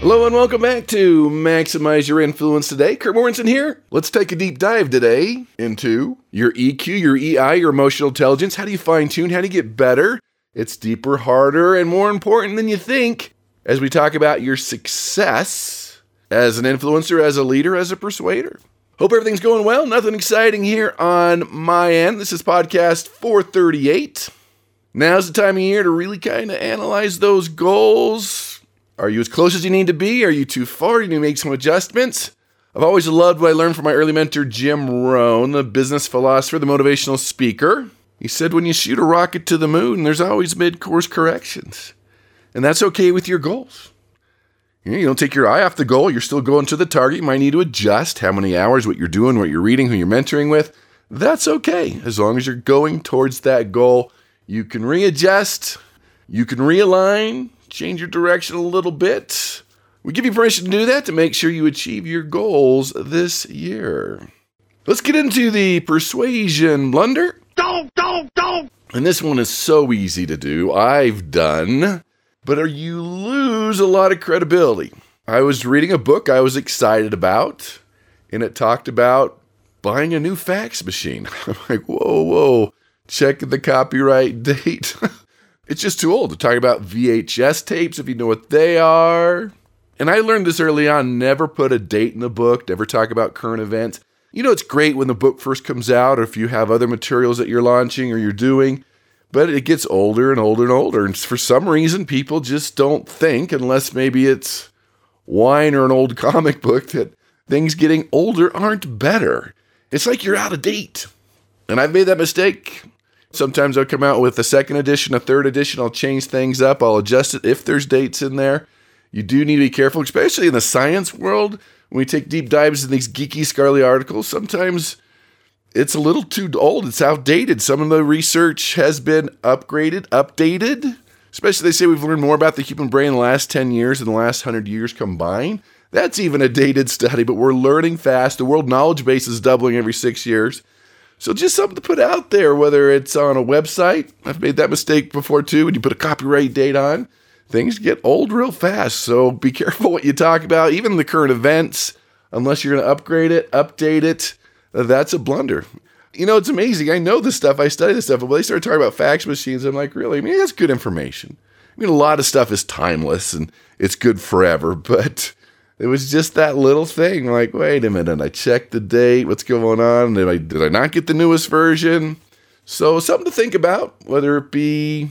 Hello and welcome back to Maximize Your Influence today. Kurt Mortensen here. Let's take a deep dive today into your EQ, your EI, your emotional intelligence. How do you fine tune? How do you get better? It's deeper, harder, and more important than you think as we talk about your success as an influencer, as a leader, as a persuader. Hope everything's going well. Nothing exciting here on my end. This is podcast 438. Now's the time of year to really kind of analyze those goals are you as close as you need to be? Are you too far? Do You need to make some adjustments? I've always loved what I learned from my early mentor, Jim Rohn, the business philosopher, the motivational speaker. He said, when you shoot a rocket to the moon, there's always mid course corrections. And that's okay with your goals. You don't take your eye off the goal. You're still going to the target. You might need to adjust how many hours, what you're doing, what you're reading, who you're mentoring with. That's okay. As long as you're going towards that goal, you can readjust, you can realign, change your direction a little bit. We give you permission to do that to make sure you achieve your goals this year. Let's get into the persuasion blunder. Don't, don't, don't. And this one is so easy to do. I've done, but you lose a lot of credibility. I was reading a book I was excited about, and it talked about buying a new fax machine. I'm like, whoa, whoa, check the copyright date. It's just too old to talk about VHS tapes if you know what they are. And I learned this early on never put a date in the book, never talk about current events. You know, it's great when the book first comes out or if you have other materials that you're launching or you're doing, but it gets older and older and older. And for some reason, people just don't think, unless maybe it's wine or an old comic book, that things getting older aren't better. It's like you're out of date. And I've made that mistake Sometimes I'll come out with a second edition, a third edition. I'll change things up. I'll adjust it if there's dates in there. You do need to be careful, especially in the science world. When we take deep dives in these geeky, scarly articles, sometimes it's a little too old. It's outdated. Some of the research has been upgraded, updated. Especially, they say we've learned more about the human brain in the last 10 years than the last 100 years combined. That's even a dated study, but we're learning fast. The world knowledge base is doubling every six years. So just something to put out there, whether it's on a website. I've made that mistake before too. When you put a copyright date on, things get old real fast. So be careful what you talk about, even the current events. Unless you're going to upgrade it, update it, uh, that's a blunder. You know, it's amazing. I know this stuff. I study this stuff. But when they start talking about fax machines, I'm like, really? I mean, that's good information. I mean, a lot of stuff is timeless and it's good forever, but it was just that little thing. Like, wait a minute, I checked the date. What's going on? Did I did I not get the newest version? So something to think about, whether it be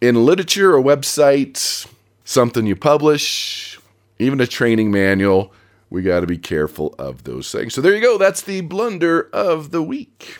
in literature or websites, something you publish, even a training manual. We got to be careful of those things. So there you go. That's the blunder of the week.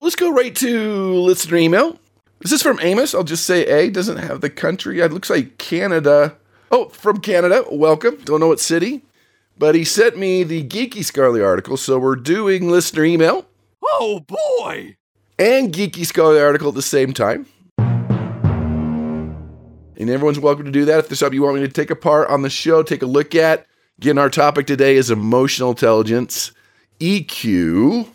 Let's go right to listener email. This is from Amos. I'll just say A. Doesn't have the country. It looks like Canada Oh, from Canada. Welcome. Don't know what city. But he sent me the Geeky Scarly article, so we're doing listener email. Oh boy! And Geeky Scarly article at the same time. And everyone's welcome to do that. If there's something you want me to take apart on the show, take a look at. Again, our topic today is emotional intelligence, EQ,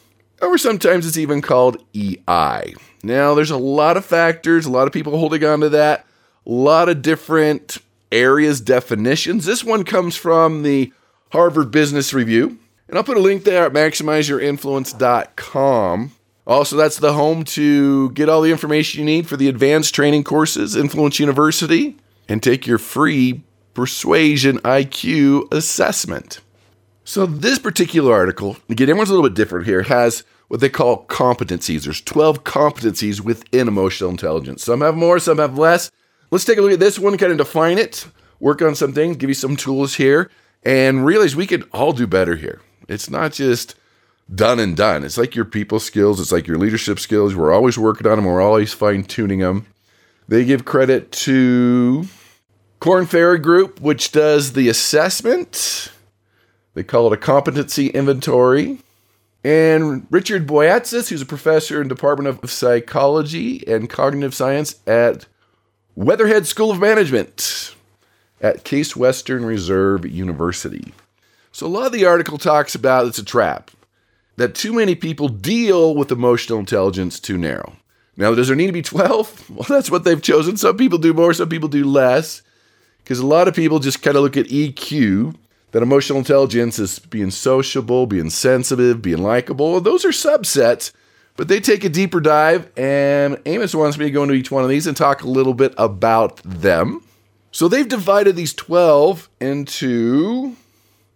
or sometimes it's even called EI. Now, there's a lot of factors, a lot of people holding on to that, a lot of different areas definitions. This one comes from the Harvard Business Review. And I'll put a link there at maximizeyourinfluence.com. Also, that's the home to get all the information you need for the advanced training courses, Influence University, and take your free Persuasion IQ assessment. So, this particular article, again, everyone's a little bit different here, has what they call competencies. There's 12 competencies within emotional intelligence. Some have more, some have less. Let's take a look at this one, kind of define it, work on some things, give you some tools here, and realize we could all do better here. It's not just done and done. It's like your people skills, it's like your leadership skills. We're always working on them, we're always fine tuning them. They give credit to Korn Ferry Group, which does the assessment. They call it a competency inventory. And Richard Boyatzis, who's a professor in Department of Psychology and Cognitive Science at Weatherhead School of Management at Case Western Reserve University. So a lot of the article talks about it's a trap that too many people deal with emotional intelligence too narrow. Now, does there need to be 12? Well, that's what they've chosen. Some people do more, some people do less. Because a lot of people just kind of look at EQ, that emotional intelligence is being sociable, being sensitive, being likable. Those are subsets, but they take a deeper dive. And Amos wants me to go into each one of these and talk a little bit about them. So they've divided these 12 into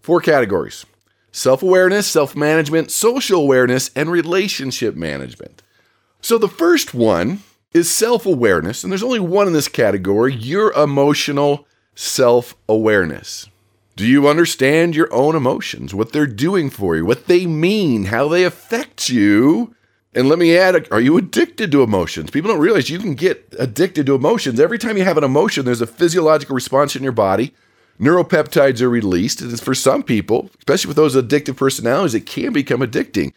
four categories self awareness, self management, social awareness, and relationship management. So the first one is self awareness, and there's only one in this category your emotional self awareness. Do you understand your own emotions, what they're doing for you, what they mean, how they affect you? And let me add, are you addicted to emotions? People don't realize you can get addicted to emotions. Every time you have an emotion, there's a physiological response in your body. Neuropeptides are released. And for some people, especially with those addictive personalities, it can become addicting.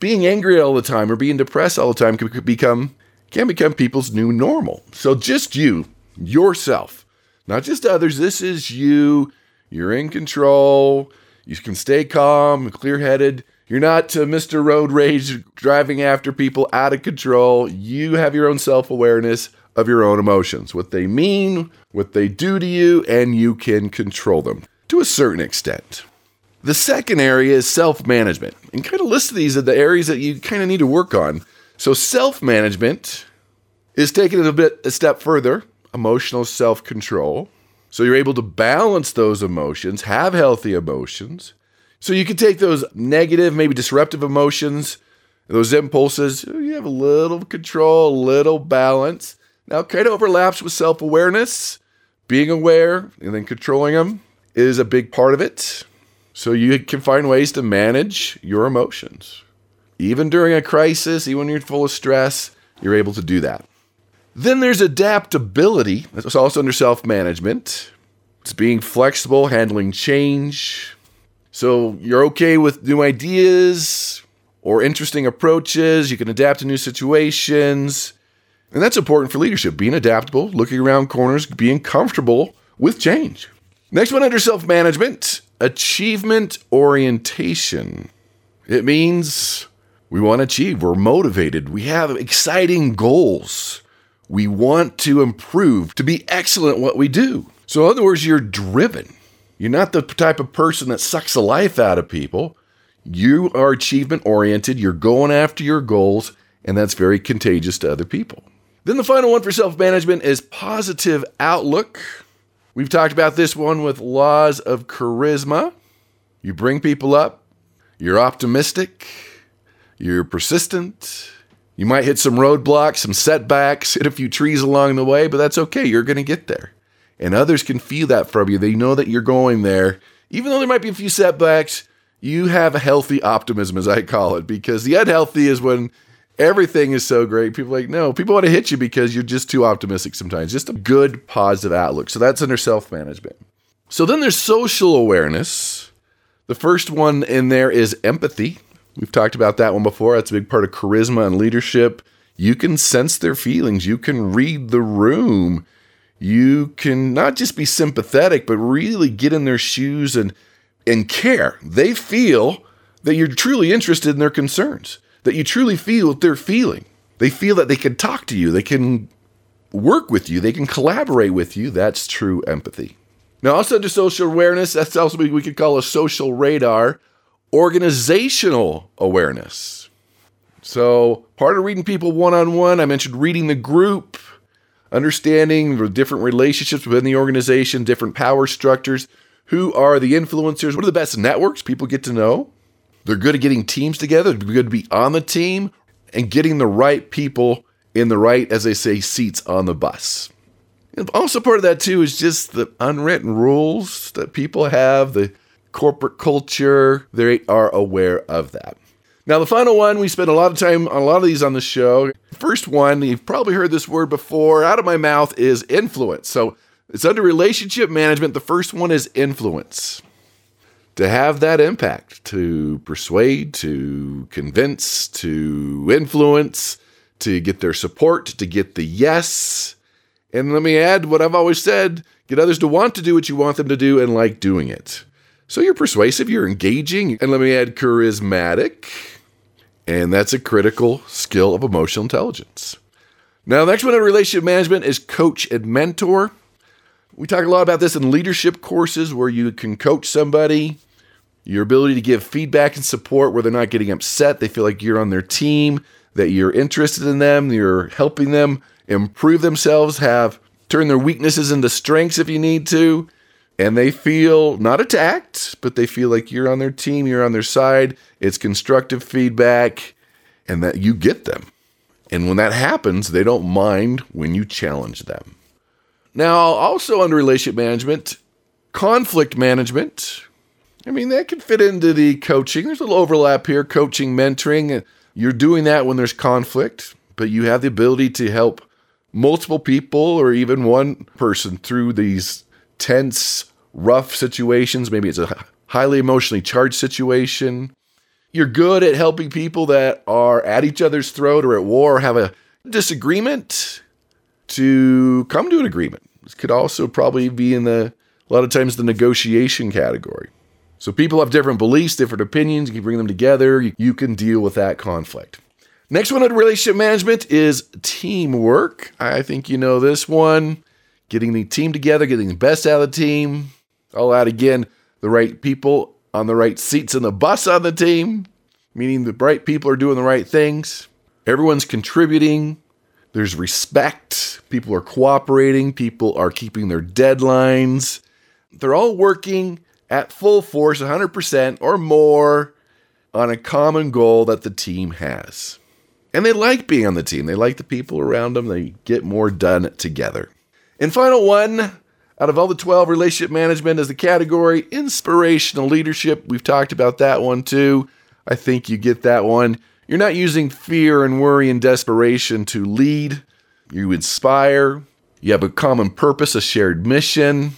Being angry all the time or being depressed all the time can become can become people's new normal. So just you, yourself, not just others. This is you you're in control. You can stay calm, clear headed. You're not uh, Mr. Road Rage driving after people out of control. You have your own self awareness of your own emotions, what they mean, what they do to you, and you can control them to a certain extent. The second area is self management. And kind of list these are the areas that you kind of need to work on. So, self management is taking it a bit a step further emotional self control. So you're able to balance those emotions, have healthy emotions. So you can take those negative, maybe disruptive emotions, those impulses, you have a little control, a little balance. Now, kind of overlaps with self awareness. Being aware and then controlling them is a big part of it. So you can find ways to manage your emotions. Even during a crisis, even when you're full of stress, you're able to do that. Then there's adaptability. That's also under self management. It's being flexible, handling change. So you're okay with new ideas or interesting approaches. You can adapt to new situations. And that's important for leadership being adaptable, looking around corners, being comfortable with change. Next one under self management achievement orientation. It means we want to achieve, we're motivated, we have exciting goals. We want to improve, to be excellent at what we do. So, in other words, you're driven. You're not the type of person that sucks the life out of people. You are achievement oriented, you're going after your goals, and that's very contagious to other people. Then the final one for self management is positive outlook. We've talked about this one with laws of charisma. You bring people up, you're optimistic, you're persistent, you might hit some roadblocks, some setbacks, hit a few trees along the way, but that's okay. You're going to get there. And others can feel that from you. They know that you're going there. Even though there might be a few setbacks, you have a healthy optimism, as I call it, because the unhealthy is when everything is so great. People like, no, people want to hit you because you're just too optimistic sometimes. Just a good, positive outlook. So that's under self management. So then there's social awareness. The first one in there is empathy. We've talked about that one before. That's a big part of charisma and leadership. You can sense their feelings, you can read the room. You can not just be sympathetic, but really get in their shoes and and care. They feel that you're truly interested in their concerns, that you truly feel what they're feeling. They feel that they can talk to you, they can work with you, they can collaborate with you. That's true empathy. Now, also under social awareness, that's also what we could call a social radar organizational awareness. So, part of reading people one on one, I mentioned reading the group, understanding the different relationships within the organization, different power structures. Who are the influencers? What are the best networks people get to know? They're good at getting teams together, they're good to be on the team and getting the right people in the right, as they say, seats on the bus. And also, part of that too is just the unwritten rules that people have, the corporate culture, they are aware of that. Now, the final one, we spent a lot of time on a lot of these on the show. First one, you've probably heard this word before out of my mouth, is influence. So it's under relationship management. The first one is influence. to have that impact, to persuade, to convince, to influence, to get their support, to get the yes. And let me add what I've always said get others to want to do what you want them to do and like doing it. So you're persuasive, you're engaging, and let me add charismatic. And that's a critical skill of emotional intelligence. Now, the next one in relationship management is coach and mentor. We talk a lot about this in leadership courses where you can coach somebody, your ability to give feedback and support where they're not getting upset. They feel like you're on their team, that you're interested in them, you're helping them improve themselves, have turn their weaknesses into strengths if you need to. And they feel not attacked, but they feel like you're on their team, you're on their side. It's constructive feedback and that you get them. And when that happens, they don't mind when you challenge them. Now, also under relationship management, conflict management. I mean, that can fit into the coaching. There's a little overlap here coaching, mentoring. You're doing that when there's conflict, but you have the ability to help multiple people or even one person through these tense, rough situations. Maybe it's a highly emotionally charged situation. You're good at helping people that are at each other's throat or at war or have a disagreement to come to an agreement. This could also probably be in the, a lot of times, the negotiation category. So people have different beliefs, different opinions. You can bring them together. You can deal with that conflict. Next one on relationship management is teamwork. I think you know this one. Getting the team together, getting the best out of the team. All out again, the right people on the right seats in the bus on the team, meaning the right people are doing the right things. Everyone's contributing. There's respect. People are cooperating. People are keeping their deadlines. They're all working at full force, 100% or more, on a common goal that the team has. And they like being on the team. They like the people around them. They get more done together. And final one out of all the 12, relationship management is the category. Inspirational leadership, we've talked about that one too. I think you get that one. You're not using fear and worry and desperation to lead. You inspire. You have a common purpose, a shared mission.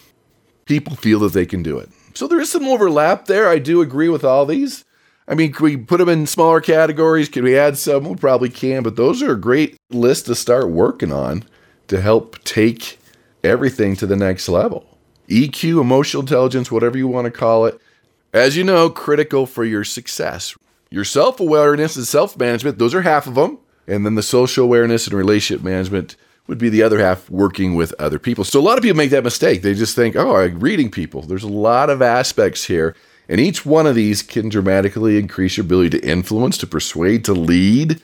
People feel that they can do it. So there is some overlap there. I do agree with all these. I mean, can we put them in smaller categories? Can we add some? We probably can, but those are a great list to start working on to help take everything to the next level. EQ, emotional intelligence, whatever you want to call it. As you know, critical for your success. Your self awareness and self management, those are half of them. And then the social awareness and relationship management would be the other half working with other people. So a lot of people make that mistake. They just think, oh, I'm reading people. There's a lot of aspects here. And each one of these can dramatically increase your ability to influence, to persuade, to lead,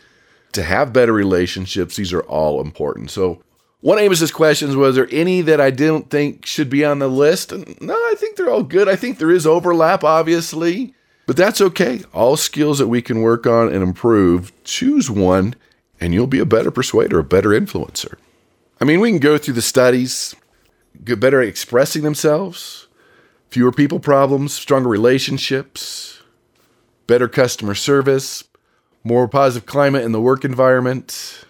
to have better relationships. These are all important. So one of Amos's questions was there any that I didn't think should be on the list? No, I think they're all good. I think there is overlap, obviously, but that's okay. All skills that we can work on and improve, choose one, and you'll be a better persuader, a better influencer. I mean, we can go through the studies, get better at expressing themselves, fewer people problems, stronger relationships, better customer service, more positive climate in the work environment,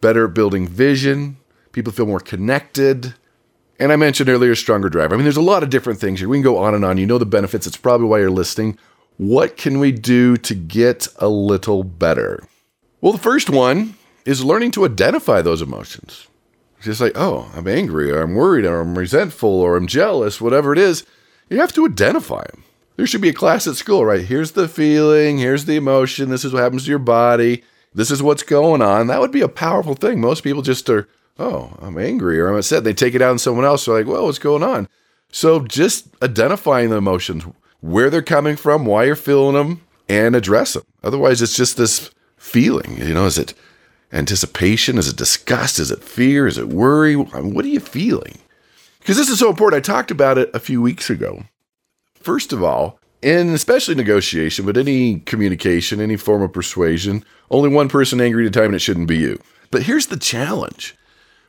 better building vision, People feel more connected. And I mentioned earlier, stronger driver. I mean, there's a lot of different things here. We can go on and on. You know the benefits. It's probably why you're listening. What can we do to get a little better? Well, the first one is learning to identify those emotions. It's just like, oh, I'm angry, or I'm worried, or I'm resentful, or I'm jealous, whatever it is. You have to identify them. There should be a class at school, right? Here's the feeling, here's the emotion, this is what happens to your body, this is what's going on. That would be a powerful thing. Most people just are oh, I'm angry or I'm upset. They take it out on someone else. They're like, well, what's going on? So just identifying the emotions, where they're coming from, why you're feeling them, and address them. Otherwise, it's just this feeling. You know, is it anticipation? Is it disgust? Is it fear? Is it worry? What are you feeling? Because this is so important. I talked about it a few weeks ago. First of all, and especially negotiation, but any communication, any form of persuasion, only one person angry at a time, and it shouldn't be you. But here's the challenge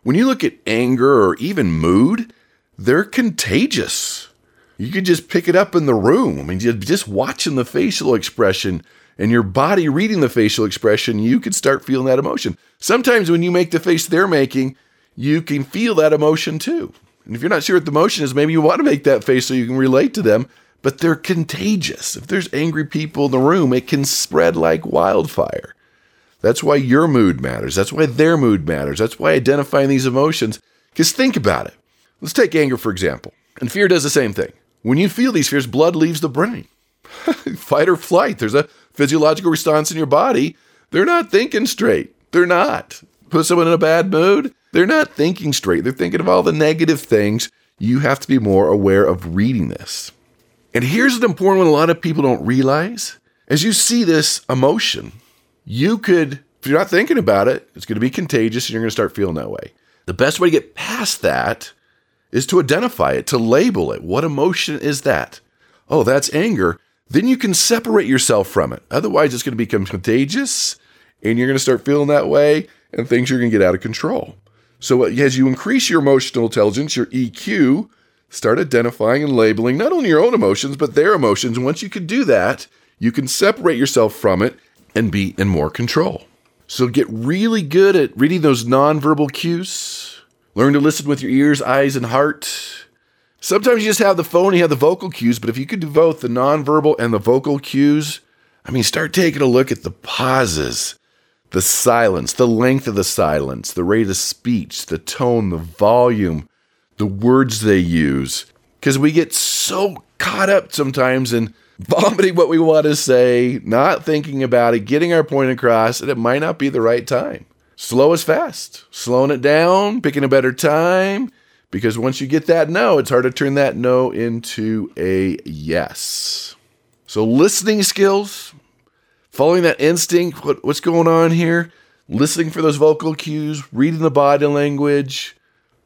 when you look at anger or even mood, they're contagious. You could just pick it up in the room. I mean, just watching the facial expression and your body reading the facial expression, you could start feeling that emotion. Sometimes when you make the face they're making, you can feel that emotion too. And if you're not sure what the emotion is, maybe you want to make that face so you can relate to them. but they're contagious. If there's angry people in the room, it can spread like wildfire. That's why your mood matters. That's why their mood matters. That's why identifying these emotions. Because think about it. Let's take anger, for example. And fear does the same thing. When you feel these fears, blood leaves the brain. Fight or flight. There's a physiological response in your body. They're not thinking straight. They're not. Put someone in a bad mood. They're not thinking straight. They're thinking of all the negative things. You have to be more aware of reading this. And here's an important one a lot of people don't realize. As you see this emotion, you could, if you're not thinking about it, it's going to be contagious and you're going to start feeling that way. The best way to get past that is to identify it, to label it. What emotion is that? Oh, that's anger. Then you can separate yourself from it. Otherwise, it's going to become contagious and you're going to start feeling that way and things are going to get out of control. So, uh, as you increase your emotional intelligence, your EQ, start identifying and labeling not only your own emotions, but their emotions. Once you can do that, you can separate yourself from it and be in more control. So get really good at reading those nonverbal cues. Learn to listen with your ears, eyes, and heart. Sometimes you just have the phone, and you have the vocal cues, but if you could do both the nonverbal and the vocal cues, I mean, start taking a look at the pauses, the silence, the length of the silence, the rate of speech, the tone, the volume, the words they use. Because we get so caught up sometimes in vomiting what we want to say, not thinking about it, getting our point across, and it might not be the right time. Slow is fast. Slowing it down, picking a better time, because once you get that no, it's hard to turn that no into a yes. So, listening skills, following that instinct, what, what's going on here, listening for those vocal cues, reading the body language,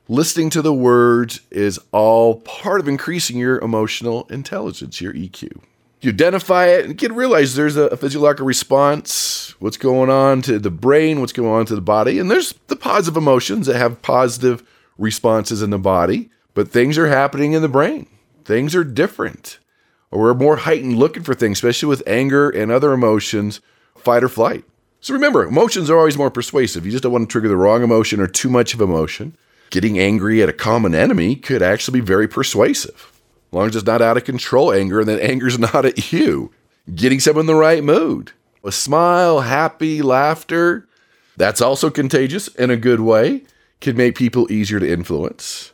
listening to the words is all part of increasing your emotional intelligence, your EQ you identify it and can realize there's a, a physiological response, what's going on to the brain, what's going on to the body, and there's the positive emotions that have positive responses in the body, but things are happening in the brain. Things are different. Or we're more heightened looking for things, especially with anger and other emotions, fight or flight. So remember, emotions are always more persuasive. You just don't want to trigger the wrong emotion or too much of emotion. Getting angry at a common enemy could actually be very persuasive long as it's not out of control anger and that anger's not at you. Getting someone in the right mood. A smile, happy, laughter, that's also contagious in a good way, can make people easier to influence.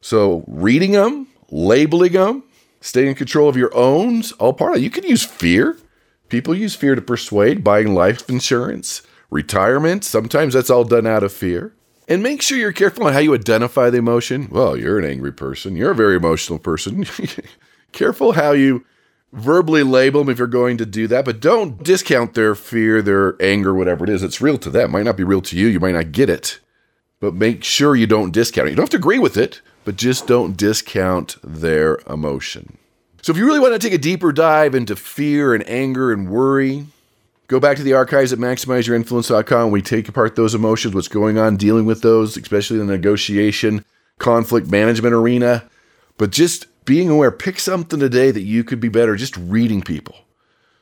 So, reading them, labeling them, staying in control of your own, all part of it. You can use fear. People use fear to persuade, buying life insurance, retirement. Sometimes that's all done out of fear. And make sure you're careful on how you identify the emotion. Well, you're an angry person. You're a very emotional person. careful how you verbally label them if you're going to do that, but don't discount their fear, their anger, whatever it is. It's real to them. It might not be real to you. You might not get it. But make sure you don't discount it. You don't have to agree with it, but just don't discount their emotion. So if you really want to take a deeper dive into fear and anger and worry, Go back to the archives at maximizeyourinfluence.com. We take apart those emotions, what's going on, dealing with those, especially in the negotiation, conflict management arena. But just being aware, pick something today that you could be better, just reading people.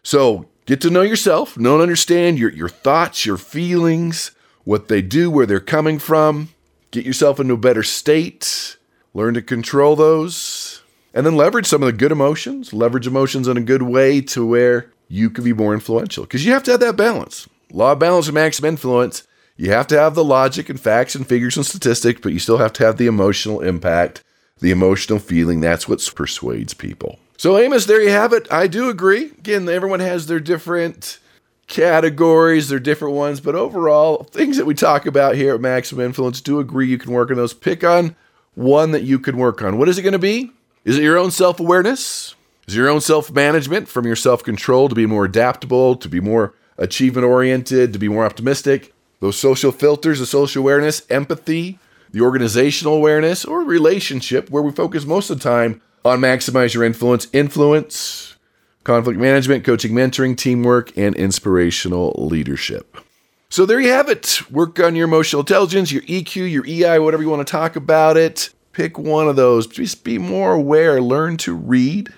So get to know yourself, know and understand your, your thoughts, your feelings, what they do, where they're coming from. Get yourself into a better state, learn to control those, and then leverage some of the good emotions, leverage emotions in a good way to where you can be more influential because you have to have that balance. Law of balance and maximum influence. You have to have the logic and facts and figures and statistics, but you still have to have the emotional impact, the emotional feeling. That's what persuades people. So, Amos, there you have it. I do agree. Again, everyone has their different categories, their different ones, but overall, things that we talk about here at Maximum Influence do agree you can work on those. Pick on one that you can work on. What is it going to be? Is it your own self awareness? Is your own self management from your self control to be more adaptable, to be more achievement oriented, to be more optimistic? Those social filters, the social awareness, empathy, the organizational awareness, or relationship, where we focus most of the time on maximize your influence, influence, conflict management, coaching, mentoring, teamwork, and inspirational leadership. So there you have it. Work on your emotional intelligence, your EQ, your EI, whatever you want to talk about it. Pick one of those. Just be more aware. Learn to read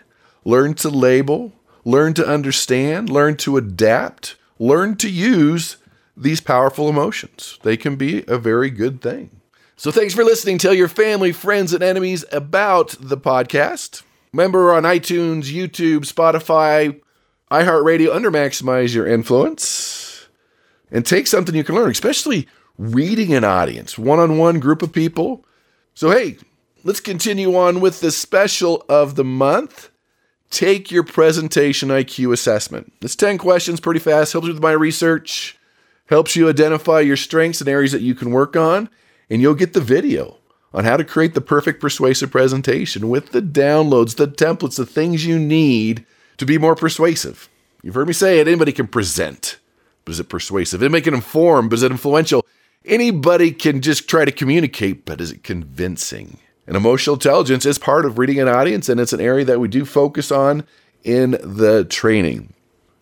learn to label, learn to understand, learn to adapt, learn to use these powerful emotions. They can be a very good thing. So, thanks for listening. Tell your family, friends, and enemies about the podcast. Member on iTunes, YouTube, Spotify, iHeartRadio under Maximize Your Influence. And take something you can learn, especially reading an audience, one on one group of people. So, hey, let's continue on with the special of the month. Take your presentation IQ assessment. It's 10 questions, pretty fast, helps with my research, helps you identify your strengths and areas that you can work on, and you'll get the video on how to create the perfect persuasive presentation with the downloads, the templates, the things you need to be more persuasive. You've heard me say it anybody can present, but is it persuasive? Anybody can inform, but is it influential? Anybody can just try to communicate, but is it convincing? And emotional intelligence is part of reading an audience, and it's an area that we do focus on in the training.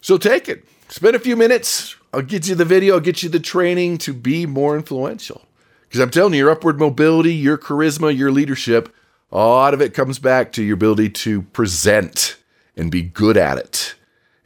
So take it, spend a few minutes. I'll get you the video, I'll get you the training to be more influential. Because I'm telling you, your upward mobility, your charisma, your leadership, a lot of it comes back to your ability to present and be good at it.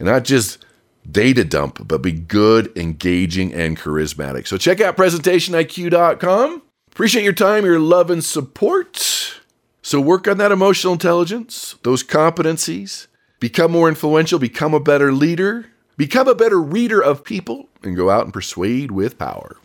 And not just data dump, but be good, engaging, and charismatic. So check out presentationiq.com. Appreciate your time, your love, and support. So work on that emotional intelligence, those competencies, become more influential, become a better leader, become a better reader of people, and go out and persuade with power.